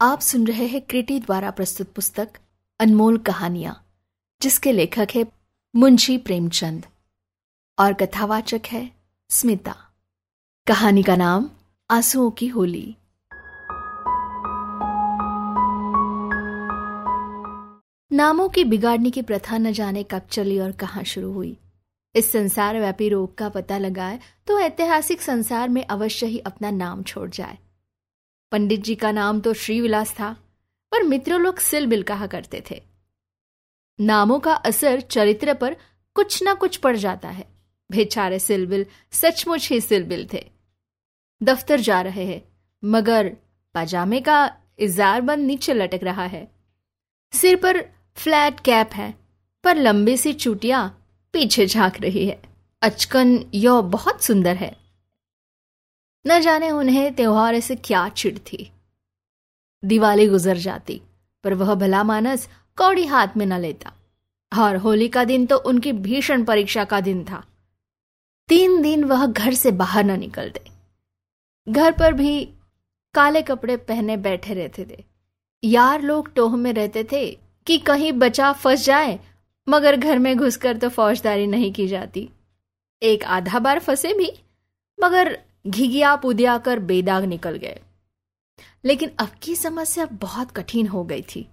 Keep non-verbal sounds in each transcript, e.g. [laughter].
आप सुन रहे हैं क्रिटी द्वारा प्रस्तुत पुस्तक, अनमोल कहानियाँ, जिसके लेखक है मुंशी प्रेमचंद और कथावाचक है स्मिता। कहानी का नाम, आंसुओं की होली। नामों की बिगाड़ने की प्रथा न जाने कब चली और कहाँ शुरू हुई। इस संसार व्यापी रोग का पता लगाए तो ऐतिहासिक संसार में अवश्य ही अपना नाम छोड़ जाए। पंडित जी का नाम तो श्रीविलास था, पर मित्रों लोग सिलबिल कहा करते थे। नामों का असर चरित्र पर कुछ ना कुछ पड़ जाता है। बेचारे सिलबिल सचमुच ही सिलबिल थे। दफ्तर जा रहे हैं, मगर पजामे का इजार बंद नीचे लटक रहा है। सिर पर फ्लैट कैप है, पर लंबी सी चूटिया पीछे झाँक रही है। अचकन यो बहुत सुंदर है। न जाने उन्हें त्योहार से क्या चिड़ थी। दिवाली गुजर जाती, पर वह भला मानस कौड़ी हाथ में न लेता। और होली का दिन तो उनकी भीषण परीक्षा का दिन था। तीन दिन वह घर से बाहर न निकलते। घर पर भी काले कपड़े पहने बैठे रहते थे। यार लोग टोह में रहते थे कि कहीं बचा फंस जाए, मगर घर में घुसकर तो फौजदारी नहीं की जाती। एक आधा बार फंसे भी, मगर घिघिया पुदिया कर बेदाग निकल गए। लेकिन अब की समस्या बहुत कठिन हो गई थी।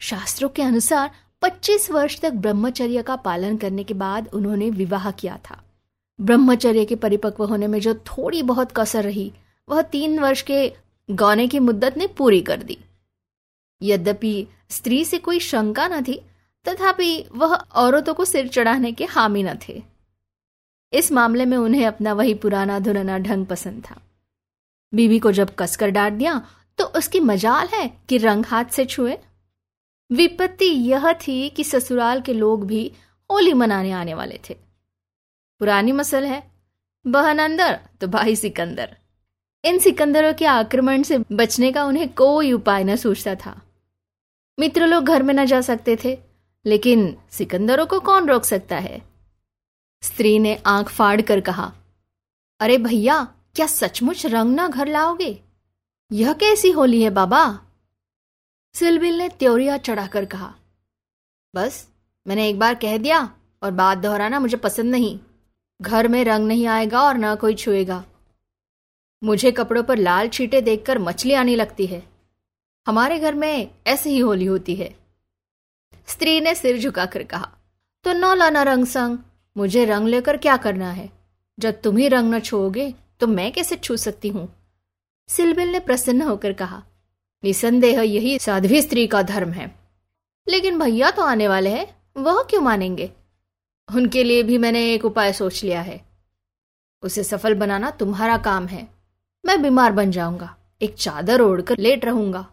शास्त्रों के अनुसार 25 वर्ष तक ब्रह्मचर्य का पालन करने के बाद उन्होंने विवाह किया था। ब्रह्मचर्य के परिपक्व होने में जो थोड़ी बहुत कसर रही, वह तीन वर्ष के गौने की मुद्दत ने पूरी कर दी। यद्यपि स्त्री से कोई शंका न थी, तथापि वह औरतों को सिर चढ़ाने के हामी न थे। इस मामले में उन्हें अपना वही पुराना धुरना ढंग पसंद था। बीबी को जब कसकर डांट दिया तो उसकी मजाल है कि रंग हाथ से छुए। विपत्ति यह थी कि ससुराल के लोग भी होली मनाने आने वाले थे। पुरानी मसल है, बहन अंदर तो भाई सिकंदर। इन सिकंदरों के आक्रमण से बचने का उन्हें कोई उपाय न सोचता था। मित्र लोग घर में न जा सकते थे, लेकिन सिकंदरों को कौन रोक सकता है? स्त्री ने आँख फाड़ कर कहा, अरे भैया, क्या सचमुच रंग ना घर लाओगे? यह कैसी होली है बाबा? सिलबिल ने त्योरिया चढ़ाकर कहा, बस, मैंने एक बार कह दिया और बात दोहराना मुझे पसंद नहीं। घर में रंग नहीं आएगा और ना कोई छुएगा। मुझे कपड़ों पर लाल छींटे देखकर मछली आने लगती है। हमारे घर में ऐसी ही होली होती है। स्त्री ने सिर झुकाकर कहा तो नौ लाना रंग संग मुझे रंग लेकर क्या करना है? जब तुम ही रंग न छोगे तो मैं कैसे छू सकती हूँ? सिलबिल ने प्रसन्न होकर कहा, निसंदेह, यही साध्वी स्त्री का धर्म है। लेकिन भैया तो आने वाले हैं, वह क्यों मानेंगे? उनके लिए भी मैंने एक उपाय सोच लिया है। उसे सफल बनाना तुम्हारा काम है। मैं बीमार बन जाऊँगा, एक चादर ओढ़कर लेट रहूँगा।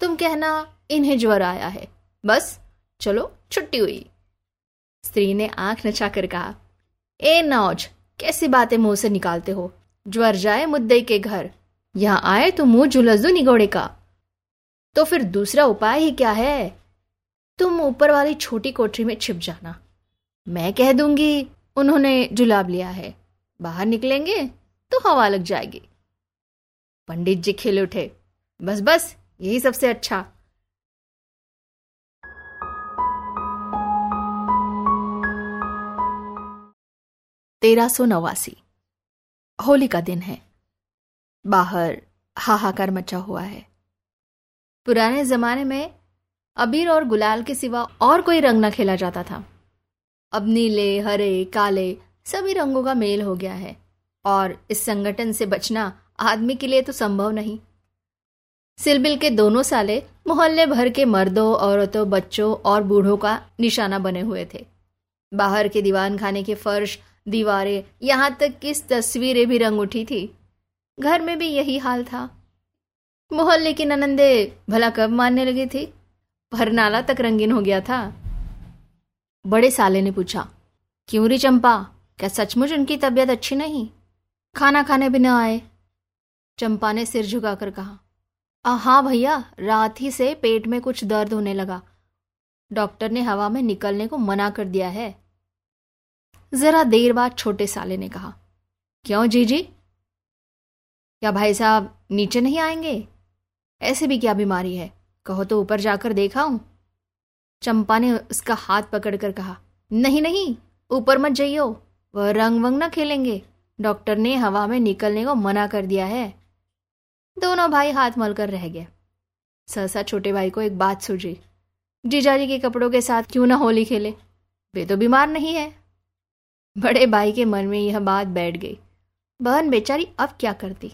तुम कहना, इन्हें ज्वर आया है। बस, चलो, छुट्टी हुई। स्त्री ने आँख नचा कर कहा, ए नौज, कैसी बातें मुँह से निकालते हो? ज्वर जाए मुद्दे के घर। यहाँ आए तो मुँह झुलस निगोड़े का। तो फिर दूसरा उपाय ही क्या है? तुम ऊपर वाली छोटी कोठरी में छिप जाना। मैं कह दूँगी, उन्होंने जुलाब लिया है। बाहर निकलेंगे तो हवा लग जाएगी। पंडित जी खिल उठे। बस बस, यही सबसे अच्छा। तेरह सौ नवासी। होली का दिन है। बाहर हाहाकार मचा हुआ है। पुराने जमाने में अबीर और गुलाल के सिवा और कोई रंग न खेला जाता था। अब नीले, हरे, काले सभी रंगों का मेल हो गया है और इस संगठन से बचना आदमी के लिए तो संभव नहीं। सिलबिल के दोनों साले मोहल्ले भर के मर्दों, औरतों, बच्चों और बूढ़ों का निशाना बने हुए थे। बाहर के दीवान खाने के फर्श दीवारें, यहाँ तक किस तस्वीरें भी रंग उठी थी। घर में भी यही हाल था। मोहल्ले की ननंदे भला कब मानने लगी थी? पर नाला तक रंगीन हो गया था। बड़े साले ने पूछा, क्यों री चंपा? क्या सचमुच उनकी तबीयत अच्छी नहीं? खाना खाने भी न आए? चंपा ने सिर झुकाकर कहा हाँ भैया, रात ही से पेट में कुछ दर्द होने लगा। डॉक्टर ने हवा में निकलने को मना कर दिया है। जरा देर बाद छोटे साले ने कहा, क्यों जी जी क्या भाई साहब नीचे नहीं आएँगे? ऐसे भी क्या बीमारी है? कहो तो ऊपर जाकर देखा हूँ। चंपा ने उसका हाथ पकड़कर कहा, नहीं नहीं, ऊपर मत जाइयो, वह रंग वंग न खेलेंगे। डॉक्टर ने हवा में निकलने को मना कर दिया है। दोनों भाई हाथ मलकर रह गए। सहसा छोटे भाई को एक बात सूझी, जीजाजी के कपड़ों के साथ क्यों ना होली खेले? वे तो बीमार नहीं है। बड़े भाई के मन में यह बात बैठ गई। बहन बेचारी अब क्या करती?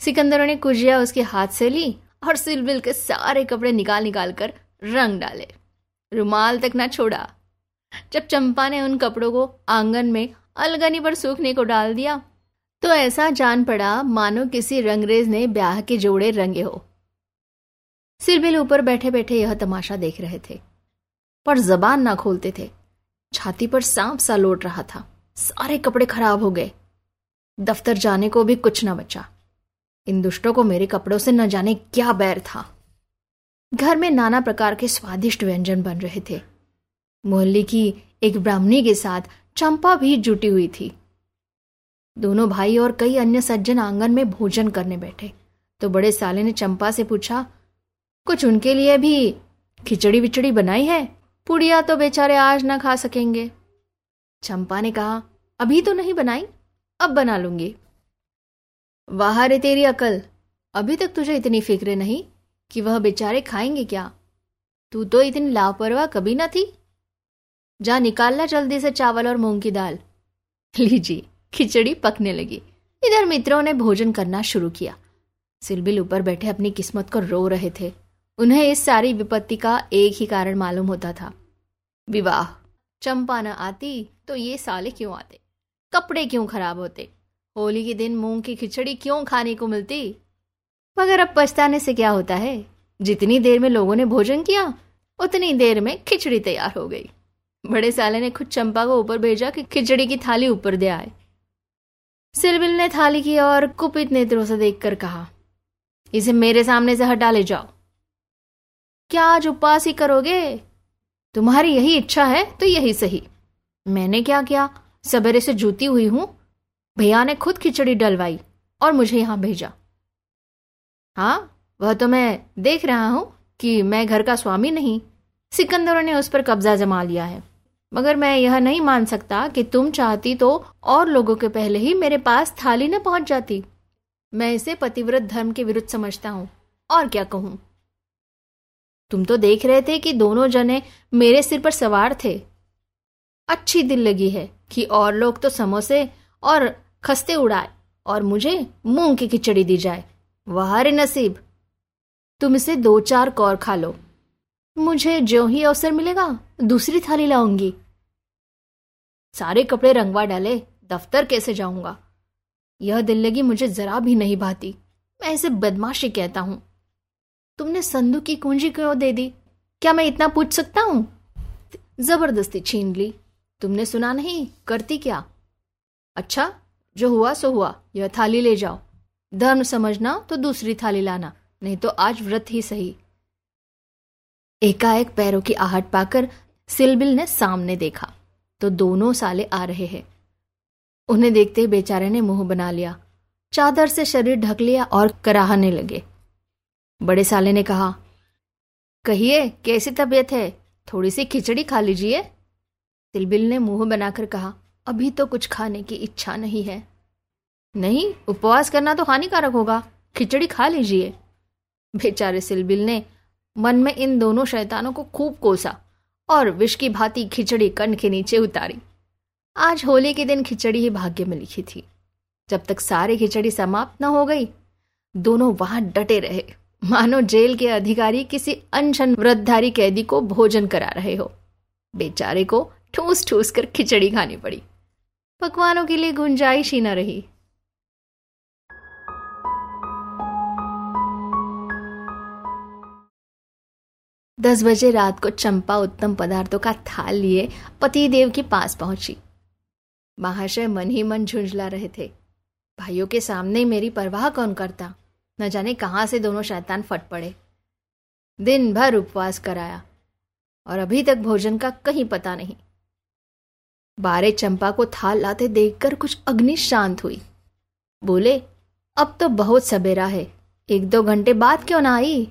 सिकंदरों ने कुजिया उसके हाथ से ली और सिलबिल के सारे कपड़े निकाल निकाल कर रंग डाले। रुमाल तक ना छोड़ा। जब चंपा ने उन कपड़ों को आँगन में अलगनी पर सूखने को डाल दिया तो ऐसा जान पड़ा मानो किसी रंगरेज ने ब्याह के जोड़े रंगे हो। सिरबिल ऊपर बैठे बैठे यह तमाशा देख रहे थे, पर जबान ना खोलते थे। छाती पर सांप सा लौट रहा था। सारे कपड़े खराब हो गए। दफ्तर जाने को भी कुछ ना बचा। इन दुष्टों को मेरे कपड़ों से न जाने क्या बैर था। घर में नाना प्रकार के स्वादिष्ट व्यंजन बन रहे थे। मोहल्ले की एक ब्राह्मणी के साथ चंपा भी जुटी हुई थी। दोनों भाई और कई अन्य सज्जन आँगन में भोजन करने बैठे। तो बड़े साले ने चंपा से पूछा, कुछ उनके लिए भी खिचड़ी विचड़ी बनाई है? पुड़िया तो बेचारे आज ना खा सकेंगे। चंपा ने कहा, अभी तो नहीं बनाई, अब बना लूँगी। वाह रे तेरी अकल, अभी तक तुझे इतनी फ़िक्र नहीं कि वह बेचारे खाएँगे क्या? तू तो इतनी लापरवाह कभी ना थी। जा निकालना जल्दी से चावल और मूंग की दाल। [laughs] लीजिए खिचड़ी पकने लगी। इधर मित्रों ने भोजन करना शुरू किया। सिलबिल ऊपर बैठे अपनी किस्मत को रो रहे थे। उन्हें इस सारी विपत्ति का एक ही कारण मालूम होता था। विवाह। चंपा न आती तो ये साले क्यों आते? कपड़े क्यों खराब होते? होली के दिन मूंग की खिचड़ी क्यों खाने को मिलती? मगर अब पछताने से क्या होता है? जितनी देर में लोगों ने भोजन किया, उतनी देर में खिचड़ी तैयार हो गई। बड़े साले ने खुद चंपा को ऊपर भेजा कि खिचड़ी की थाली ऊपर दे आए। सिलबिल ने थाली की और कुपित नेत्रों से देखकर कहा, इसे मेरे सामने से हटा ले जाओ। क्या आज उपवास ही करोगे? तुम्हारी यही इच्छा है तो यही सही। मैंने क्या किया? सवेरे से जूती हुई हूँ। भैया ने खुद खिचड़ी डलवाई और मुझे यहाँ भेजा। हाँ वह तो मैं देख रहा हूँ कि मैं घर का स्वामी नहीं। सिकंदरों ने उस पर कब्जा जमा लिया है। मगर मैं यह नहीं मान सकता कि तुम चाहती तो और लोगों के पहले ही मेरे पास थाली न पहुँच जाती। मैं इसे पतिव्रत धर्म के विरुद्ध समझता हूँ। और क्या कहूँ? तुम तो देख रहे थे कि दोनों जने मेरे सिर पर सवार थे। अच्छी दिल लगी है कि और लोग तो समोसे और खस्ते उड़ाए और मुझे मूंग की खिचड़ी दी जाए। वाह रे नसीब। तुम इसे दो चार कौर खा लो। मुझे जो ही अवसर मिलेगा, दूसरी थाली लाऊँगी। सारे कपड़े रंगवा डाले, दफ्तर कैसे जाऊँगा? यह दिल लगी मुझे जरा भी नहीं भाती। मैं इसे बदमाशी कहता हूँ। तुमने संदूक की कुंजी क्यों दे दी? क्या मैं इतना पूछ सकता हूँ? ज़बरदस्ती छीन ली। तुमने सुना नहीं, करती क्या? अच्छा जो हुआ, सो हुआ। यह थाली ले जाओ। धर्म समझना तो दूसरी थाली लाना, नहीं तो आज व्रत ही सही। एकाएक पैरों की आहट पाकर सिलबिल ने सामने देखा। तो दोनों साले आ रहे हैं। उन्हें देखते ही बेचारे ने मुँह बना लिया। चादर से शरीर ढक लिया और कराहने लगे। बड़े साले ने कहा, कहिए, कैसी तबीयत है? थोड़ी सी खिचड़ी खा लीजिए. तिलबिल ने मुँह बनाकर कहा, अभी तो कुछ खाने की इच्छा नहीं है। नहीं, उपवास करना तो हानिकारक होगा। खिचड़ी खा लीजिए। बेचारे सिलबिल ने मन में इन दोनों शैतानों को खूब कोसा और विष की भांति खिचड़ी कण के नीचे उतारी। आज होली के दिन खिचड़ी ही भाग्य में लिखी थी। जब तक सारी खिचड़ी समाप्त न हो गई, दोनों वहाँ डटे रहे। मानो जेल के अधिकारी किसी अनशन व्रतधारी कैदी को भोजन करा रहे हो। बेचारे को ठूस ठूस कर खिचड़ी खानी पड़ी। पकवानों के लिए गुंजाइश ही न रही। दस बजे रात को चंपा उत्तम पदार्थों का थाल लिए पतिदेव के पास पहुँची। महाशय मन ही मन झुंझला रहे थे। भाइयों के सामने मेरी परवाह कौन करता? न जाने कहाँ से दोनों शैतान फट पड़े। दिन भर उपवास कराया, और अभी तक भोजन का कहीं पता नहीं। बारे चंपा को थाल लाते देखकर कुछ अग्नि शांत हुई। बोले, अब तो बहुत सबेरा है, एक दो घंटे बाद क्यों ना आई?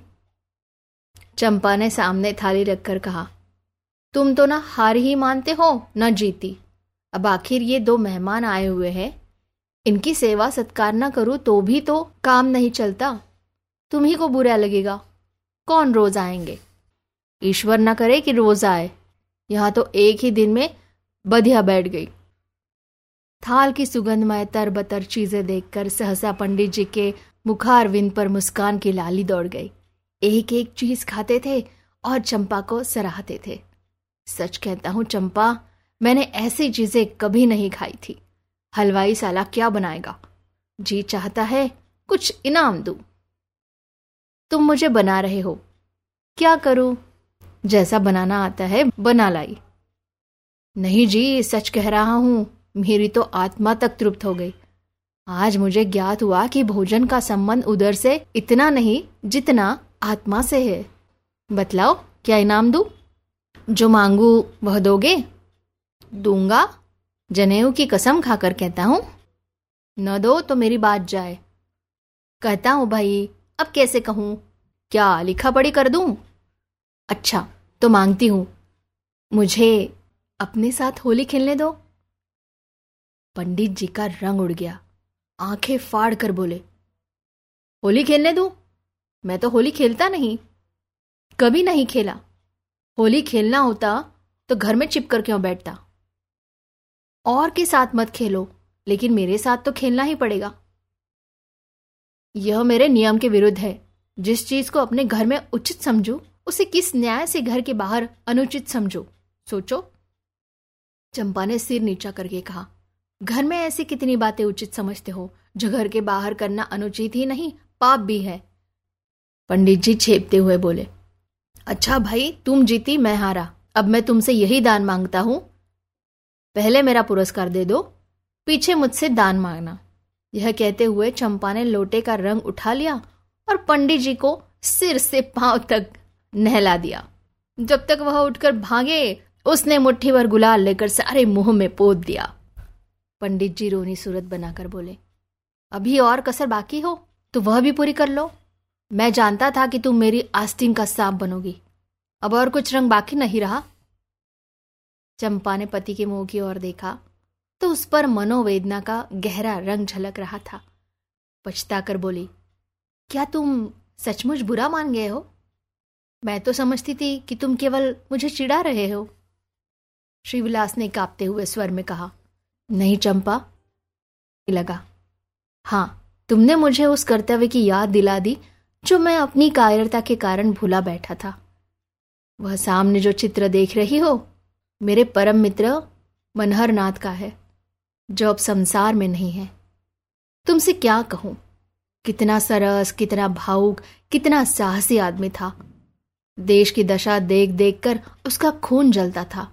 चंपा ने सामने थाली रखकर कहा, तुम तो ना हार ही मानते हो, न जीती। अब आखिर ये दो मेहमान आए हुए हैं इनकी सेवा सत्कार न करूँ तो भी तो काम नहीं चलता। तुम्ही को बुरा लगेगा। कौन रोज आएँगे? ईश्वर न करे कि रोज आए। यहाँ तो एक ही दिन में बधिया बैठ गई। थाल की सुगंधमय तरबतर चीज़ें देखकर सहसा पंडित जी के मुखार विंद पर मुस्कान की लाली दौड़ गई। एक एक चीज़ खाते थे और चंपा को सराहते थे। सच कहता हूँ, चंपा, मैंने ऐसी चीज़ें कभी नहीं खाई थी। हलवाई साला क्या बनाएगा? जी चाहता है कुछ इनाम दू। तुम मुझे बना रहे हो। क्या करूँ? जैसा बनाना आता है बना लाई। नहीं जी, सच कह रहा हूँ, मेरी तो आत्मा तक तृप्त हो गई। आज मुझे ज्ञात हुआ कि भोजन का संबंध उधर से इतना नहीं जितना आत्मा से है। बतलाओ, क्या इनाम दू? जो मांगू, वह दोगे? दूँगा जनेऊ की कसम खाकर कहता हूँ, न दो तो मेरी बात जाए। कहता हूँ, भाई, अब कैसे कहूँ? क्या लिखा पढ़ी कर दूँ? अच्छा तो मांगती हूँ। मुझे अपने साथ होली खेलने दो। पंडित जी का रंग उड़ गया। आँखें फाड़ कर बोले, होली खेलने दू? मैं तो होली खेलता नहीं। कभी नहीं खेला। होली खेलना होता तो घर में चिपकर क्यों बैठता? और के साथ मत खेलो, लेकिन मेरे साथ तो खेलना ही पड़ेगा। यह मेरे नियम के विरुद्ध है। जिस चीज़ को अपने घर में उचित समझो, उसे किस न्याय से घर के बाहर अनुचित समझो, सोचो। चंपा ने सिर नीचा करके कहा, घर में ऐसी कितनी बातें उचित समझते हो? जो घर के बाहर करना अनुचित ही नहीं, पाप भी है। पंडित जी छेपते हुए बोले अच्छा भाई, तुम जीती, मैं हारा। अब मैं तुमसे यही दान माँगता हूँ पहले मेरा पुरस्कार दे दो, पीछे मुझसे दान मांगना। यह कहते हुए चंपा ने लोटे का रंग उठा लिया और पंडित जी को सिर से पाँव तक नहला दिया। जब तक वह उठकर भागे, उसने मुट्ठी भर गुलाल लेकर सारे मुँह में पोत दिया। पंडित जी रोनी सूरत बनाकर बोले, अभी और कसर बाकी हो तो वह भी पूरी कर लो। मैं जानता था कि तुम मेरी आस्तीन का सांप बनोगी। अब और कुछ रंग बाकी नहीं रहा। चंपा ने पति के मुँह की ओर देखा तो उस पर मनोवेदना का गहरा रंग झलक रहा था। पछता कर बोली, क्या तुम सचमुच बुरा मान गए हो? मैं तो समझती थी कि तुम केवल मुझे चिढ़ा रहे हो। श्रीविलास ने कांपते हुए स्वर में कहा, नहीं चंपा। लगा हाँ तुमने मुझे उस कर्तव्य की याद दिला दी, जो मैं अपनी कायरता के कारण भूला बैठा था। वह सामने जो चित्र देख रही हो मेरे परम मित्र मनहर नाथ का है, जो अब संसार में नहीं है। तुमसे क्या कहूँ? कितना सरस, कितना भावुक, कितना साहसी आदमी था। देश की दशा देख देख कर उसका खून जलता था।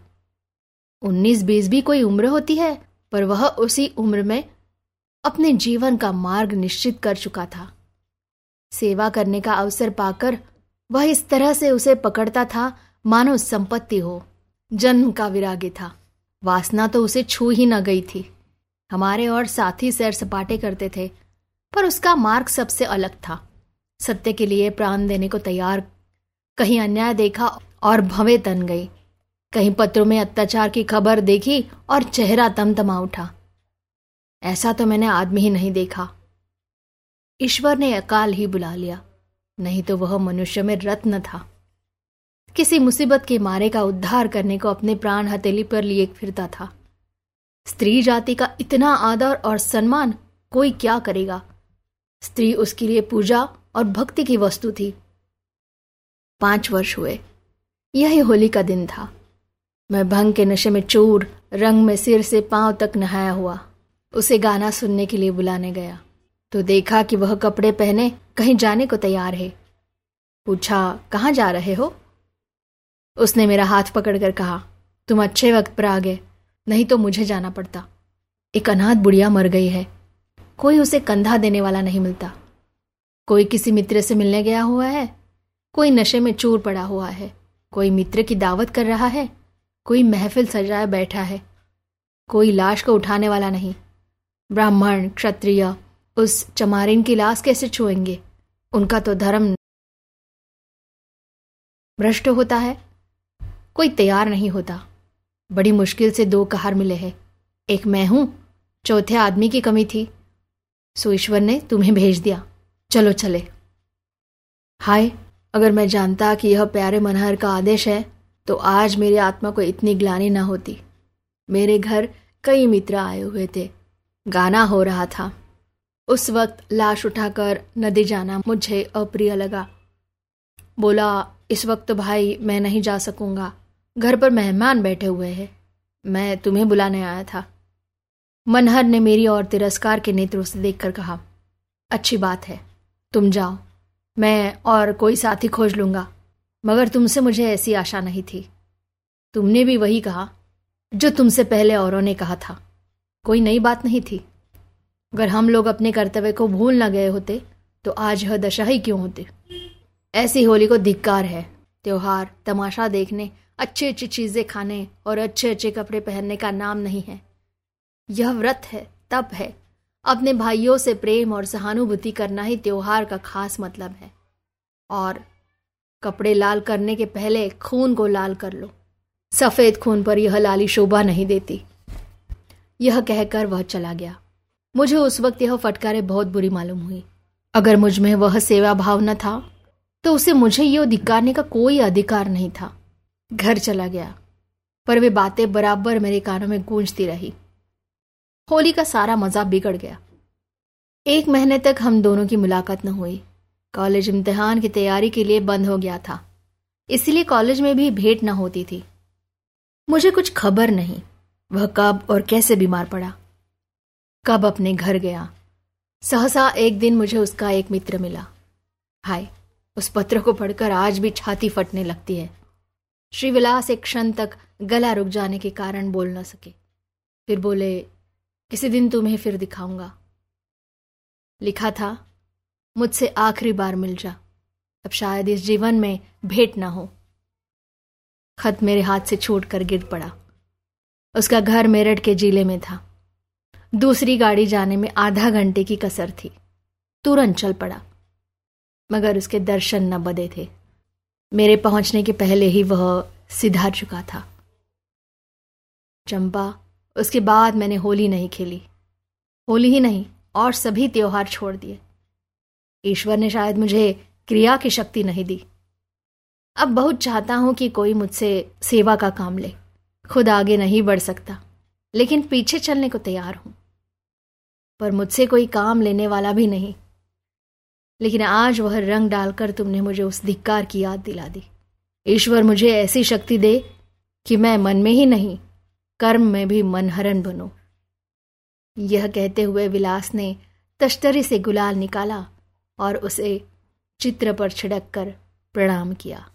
उन्नीस बीस भी कोई उम्र होती है, पर वह उसी उम्र में अपने जीवन का मार्ग निश्चित कर चुका था। सेवा करने का अवसर पाकर वह इस तरह से उसे पकड़ता था, मानो संपत्ति हो। जन्म का विरागी था। वासना तो उसे छू ही न गई थी। हमारे और साथी सैर सपाटे करते थे, पर उसका मार्ग सबसे अलग था। सत्य के लिए प्राण देने को तैयार, कहीं अन्याय देखा और भवे तन गई। कहीं पत्रों में अत्याचार की खबर देखी और चेहरा तमतमा उठा। ऐसा तो मैंने आदमी ही नहीं देखा। ईश्वर ने अकाल ही बुला लिया, नहीं तो वह मनुष्य में रत्न था। किसी मुसीबत के मारे का उद्धार करने को अपने प्राण हथेली पर लिए फिरता था। स्त्री जाति का इतना आदर और सम्मान कोई क्या करेगा? स्त्री उसके लिए पूजा और भक्ति की वस्तु थी। पाँच वर्ष हुए। यही होली का दिन था। मैं भंग के नशे में चूर, रंग में सिर से पाँव तक नहाया हुआ। उसे गाना सुनने के लिए बुलाने गया। तो देखा कि वह कपड़े पहने कहीं जाने को तैयार है। पूछा, कहाँ जा रहे हो? उसने मेरा हाथ पकड़कर कहा, तुम अच्छे वक्त पर आ गए, नहीं तो मुझे जाना पड़ता। एक अनाथ बुढ़िया मर गई है, कोई उसे कंधा देने वाला नहीं मिलता। कोई किसी मित्र से मिलने गया हुआ है, कोई नशे में चूर पड़ा हुआ है, कोई मित्र की दावत कर रहा है, कोई महफिल सजाए बैठा है, कोई लाश को उठाने वाला नहीं। ब्राह्मण, क्षत्रिय, उस चमारिन की लाश कैसे छुएँगे? उनका तो धर्म भ्रष्ट होता है। कोई तैयार नहीं होता। बड़ी मुश्किल से दो कहार मिले हैं। एक मैं हूँ, चौथे आदमी की कमी थी। सो ईश्वर ने तुम्हें भेज दिया। चलो चले। हाय, अगर मैं जानता कि यह प्यारे मनहर का आदेश है तो आज मेरी आत्मा को इतनी ग्लानी ना होती। मेरे घर कई मित्र आए हुए थे। गाना हो रहा था। उस वक्त लाश उठाकर नदी जाना मुझे अप्रिय लगा। बोला, इस वक्त भाई मैं नहीं जा सकूँगा। घर पर मेहमान बैठे हुए हैं। मैं तुम्हें बुलाने आया था। मनहर ने मेरी और तिरस्कार के नेत्रों से देखकर कहा, अच्छी बात है, तुम जाओ। मैं और कोई साथी खोज लूँगा, मगर तुमसे मुझे ऐसी आशा नहीं थी। तुमने भी वही कहा, जो तुमसे पहले औरों ने कहा था। कोई नई बात नहीं थी। अगर हम लोग अपने कर्तव्य को भूल ना गए होते तो आज यह दशा ही क्यों होती? ऐसी होली को धिक्कार है। त्योहार, तमाशा देखने अच्छी अच्छी चीज़ें खाने और अच्छे अच्छे कपड़े पहनने का नाम नहीं है। यह व्रत है, तप है। अपने भाइयों से प्रेम और सहानुभूति करना ही त्योहार का खास मतलब है। और कपड़े लाल करने के पहले खून को लाल कर लो। सफ़ेद खून पर यह लाली शोभा नहीं देती। यह कहकर वह चला गया। मुझे उस वक्त यह फटकारे बहुत बुरी मालूम हुई। अगर मुझमें वह सेवा भाव न था तो उसे मुझे यह धिकारने का कोई अधिकार नहीं था। घर चला गया, पर वे बातें बराबर मेरे कानों में गूंजती रही। होली का सारा मज़ा बिगड़ गया। एक महीने तक हम दोनों की मुलाकात न हुई। कॉलेज इम्तिहान की तैयारी के लिए बंद हो गया था, इसलिए कॉलेज में भी भेंट न होती थी। मुझे कुछ खबर नहीं, वह कब और कैसे बीमार पड़ा। कब अपने घर गया, सहसा एक दिन मुझे उसका एक मित्र मिला। हाय, उस पत्र को पढ़कर आज भी छाती फटने लगती है। श्रीविलास एक क्षण तक गला रुक जाने के कारण बोल न सके। फिर बोले, किसी दिन तुम्हें फिर दिखाऊँगा। लिखा था, मुझसे आखिरी बार मिल जा। अब शायद इस जीवन में भेंट ना हो। खत मेरे हाथ से छूट कर गिर पड़ा। उसका घर मेरठ के ज़िले में था। दूसरी गाड़ी जाने में आधा घंटे की कसर थी। तुरंत चल पड़ा, मगर उसके दर्शन न बदे थे। मेरे पहुँचने के पहले ही वह सिधार चुका था। चंपा, उसके बाद मैंने होली नहीं खेली। होली ही नहीं, और सभी त्योहार छोड़ दिए। ईश्वर ने शायद मुझे क्रिया की शक्ति नहीं दी। अब बहुत चाहता हूँ कि कोई मुझसे सेवा का काम ले। खुद आगे नहीं बढ़ सकता, लेकिन पीछे चलने को तैयार हूँ। पर मुझसे कोई काम लेने वाला भी नहीं। लेकिन आज वह रंग डालकर तुमने मुझे उस धिक्कार की याद दिला दी। ईश्वर मुझे ऐसी शक्ति दे कि मैं मन में ही नहीं, कर्म में भी मनहरन बनू। यह कहते हुए विलास ने तश्तरी से गुलाल निकाला और उसे चित्र पर छिड़क कर प्रणाम किया।